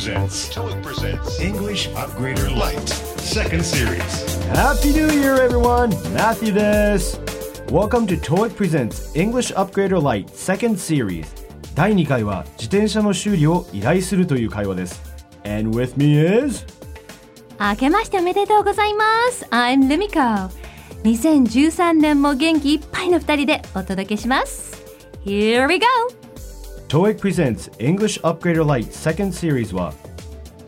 presents TOEIC presents English Upgrader Lite Second Series Happy New Year, everyone! Matthew です。Welcome to TOEIC Presents English Upgrader Lite Second Series 第2回は自転車の修理を依頼するという会話です。And with me is 明けましておめでとうございます。I'm Lumiko。2013年も元気いっぱいの二人でお届けします。Here we go! TOEIC Presents English Upgrader Lite Second Series は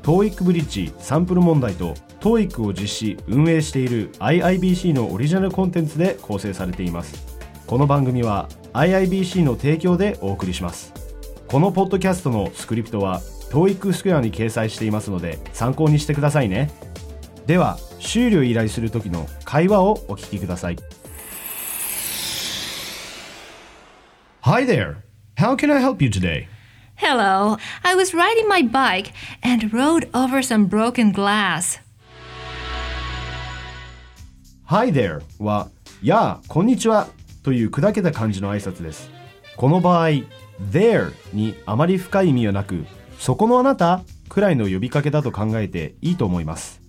TOEIC ブリッジサンプル問題と TOEIC を実施運営している IIBC のオリジナルコンテンツで構成されています。この番組は IIBC の提供でお送りします。このポッドキャストのスクリプトは TOEIC スクエアに掲載していますので参考にしてくださいね。では修理を依頼する時の会話をお聞きください。Hi there! How can I help you today? Hello. I was riding my bike and rode over some broken glass. Hi there は、やあ、こんにちはという砕けた感じの挨拶です。この場合、there にあまり深い意味はなく、そこのあなたくらいの呼びかけだと考えていいと思います。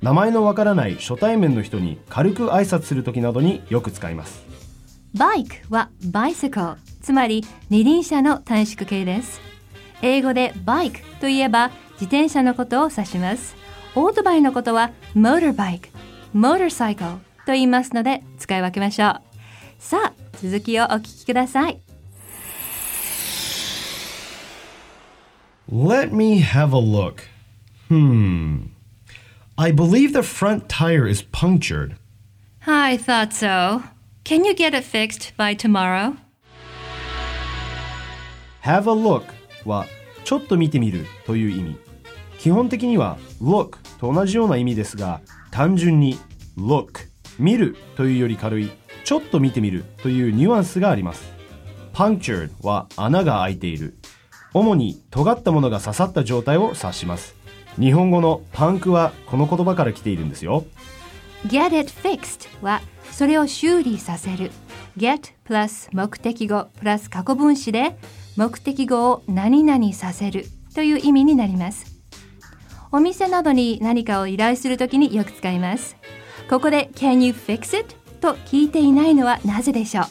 名前のわからない初対面の人に軽く挨拶するときなどによく使います。バイクは bicycle、つまり二輪車の短縮形です。英語でバイクといえば自転車のことを指します。オートバイのことは motorbike、motorcycle と言いますので使い分けましょう。さあ、続きをお聞きください。 Let me have a look. Hmm. I believe the front tire is punctured. I thought so. Can you get it fixed by tomorrow? Have a look はちょっと見てみるという意味。基本的には look と同じような意味ですが単純に look 見るというより軽いちょっと見てみるというニュアンスがあります。punctured は穴が開いている。主に尖ったものが刺さった状態を指します。日本語のパンクはこの言葉から来ているんですよ。Get it fixed はそれを修理させる。Get プラス目的語プラス過去分詞で目的語を何々させるという意味になります。お店などに何かを依頼するときによく使います。ここで Can you fix it? と聞いていないのはなぜでしょ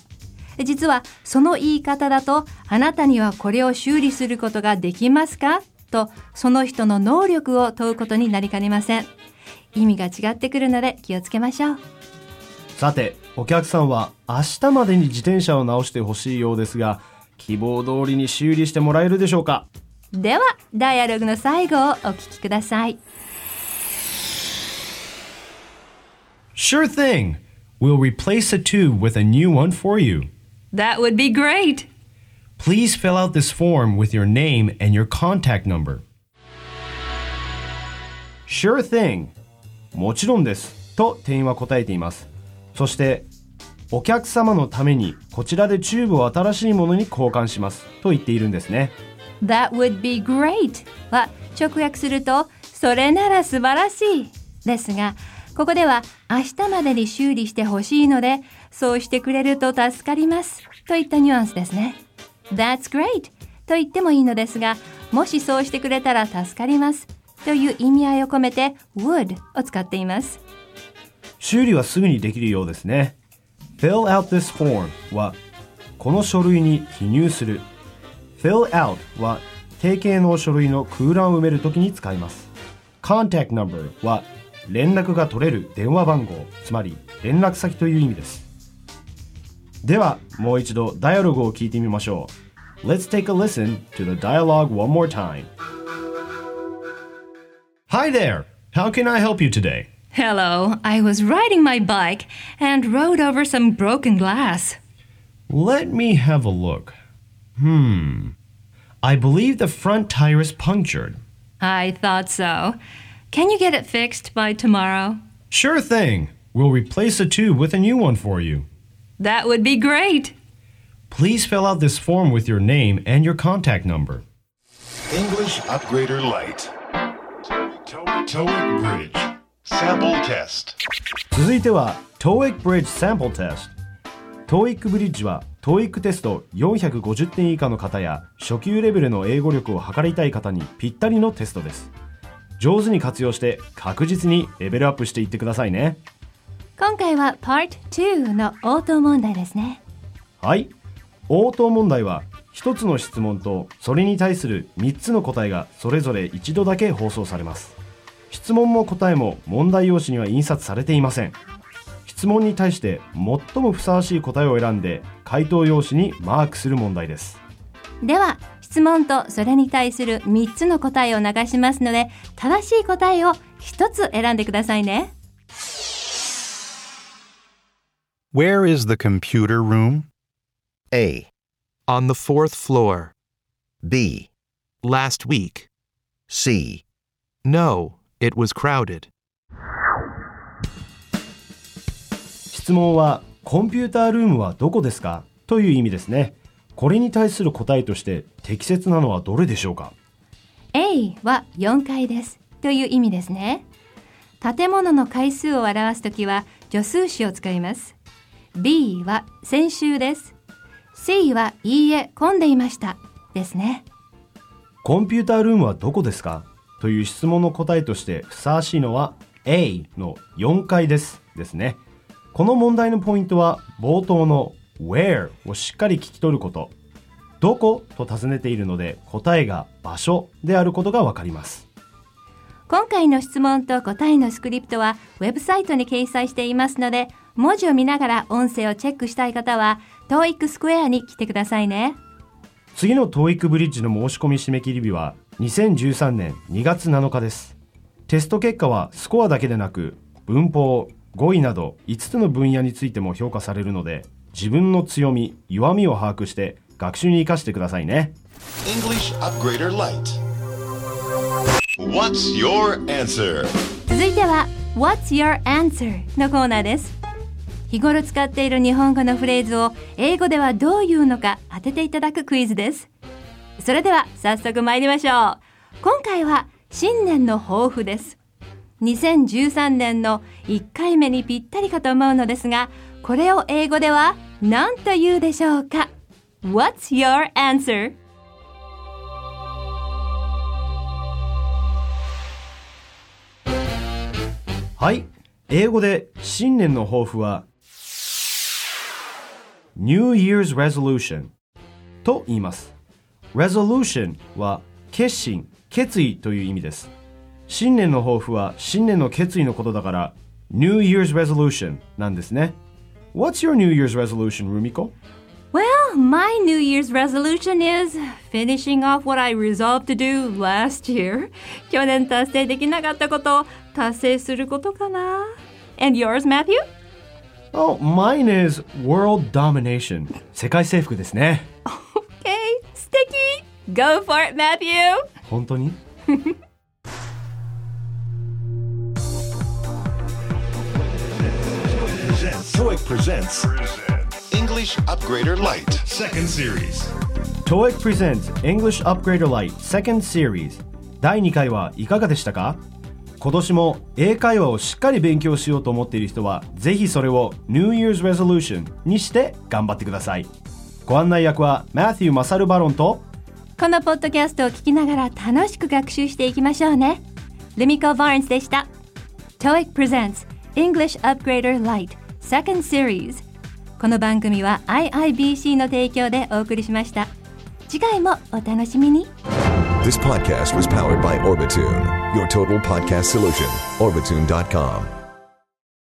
う。実はその言い方だとあなたにはこれを修理することができますか？とその人の能力を問うことになりかねません。意味が違ってくるので気をつけましょう。さてお客さんは明日までに自転車を直してほしいようですが希望通りに修理してもらえるでしょうかではダイアログの最後をお聞きください Sure thing. We'll replace a tube with a new one for you. That would be great! Please fill out this form with your name and your contact number. Sure thing. もちろんです。と店員は答えています。そして、お客様のためにこちらでチューブを新しいものに交換します。と言っているんですね。That would be great! は直訳すると、それなら素晴らしいですが、ここでは明日までに修理してほしいので、そうしてくれると助かります。といったニュアンスですね。That's great! と言ってもいいのですが、もしそうしてくれたら助かります。という意味合いを込めて would を使っています。修理はすぐにできるようですね。Fill out this form はこの書類に記入する。fill out は定型の書類の空欄を埋めるときに使います。contact number は連絡が取れる電話番号、つまり連絡先という意味です。では、もう一度ダイアログを聞いてみましょう。Let's take a listen to the dialogue one more time. Hi there! How can I help you today? Hello, I was riding my bike and rode over some broken glass. Let me have a look. Hmm. I believe the front tire is punctured. I thought so. Can you get it fixed by tomorrow? Sure thing. We'll replace the tube with a new one for you. That would be great. Please fill out this form with your name and your contact number. English Upgrader Lite TOEIC Bridge Sample Test 続いては TOEIC Bridge Sample Test TOEIC ブリッジは TOEIC テスト450点以下の方や初級レベルの英語力を測りたい方にぴったりのテストです。上手に活用して確実にレベルアップしていってくださいね。今回は Part 2の応答問題ですね。はい。応答問題は1つの質問とそれに対する3つの答えがそれぞれ一度だけ放送されます質問も答えも問題用紙には印刷されていません。質問に対して最もふさわしい答えを選んで回答用紙にマークする問題です。では質問とそれに対する3つの答えを流しますので正しい答えを1つ選んでくださいね。Where is the computer room? A, On the fourth floor. B, Last week. C, No, it was crowded. 質問はコンピュータールームはどこですか？という意味ですね。これに対する答えとして適切なのはどれでしょうか？A は4階です。という意味ですね。建物の階数を表すときは助数詞を使います。B は先週です。C はいいえ混んでいました。ですね。コンピュータールームはどこですか？という質問の答えとしてふさわしいのは A の4階ですですね。この問題のポイントは冒頭の where をしっかり聞き取ること。どこと尋ねているので答えが場所であることがわかります。今回の質問と答えのスクリプトはウェブサイトに掲載していますので文字を見ながら音声をチェックしたい方は TOEIC スクエアに来てくださいね。次の TOEIC ブリッジの申し込み締め切り日は2013年2月7日ですテスト結果はスコアだけでなく文法語彙など5つの分野についても評価されるので自分の強み弱みを把握して学習に生かしてくださいね English Upgrader Lite. What's your answer? 続いては What's your answer? のコーナーです日頃使っている日本語のフレーズを英語ではどう言うのか当てていただくクイズですそれでは早速参りましょう。今回は新年の抱負です。2013年の1回目にぴったりかと思うのですがこれを英語では何と言うでしょうか？What's your answer? はい。英語で新年の抱負は New Year's Resolution と言います。Resolution は決心決意という意味です新年の抱負は新年の決意のことだから New Year's Resolution なんですね What's your New Year's resolution, Rumiko? Well, my New Year's resolution is finishing off what I resolved to do last year. 去年達成できなかったことを達成することかな。And yours, Matthew? Oh, mine is world domination 世界征服ですね素敵 Go for it, Matthew! 本当に TOEIC presents English Upgrader Lite, second series. TOEIC presents English Upgrader Lite Second Series 第2回はいかがでしたか今年も英会話をしっかり勉強しようと思っている人はぜひそれを New Year's Resolution にして頑張ってくださいご案内役は Matthew マサルバロンとこのポッドキャストを聞きながら楽しく学習していきましょうね。ルミコ・バーンズでした。TOEIC presents English Upgrader Lite Second Series この番組は IIBC の提供でお送りしました。次回もお楽しみに。This podcast was powered by Orbitune, your total podcast solution. Orbitune.com.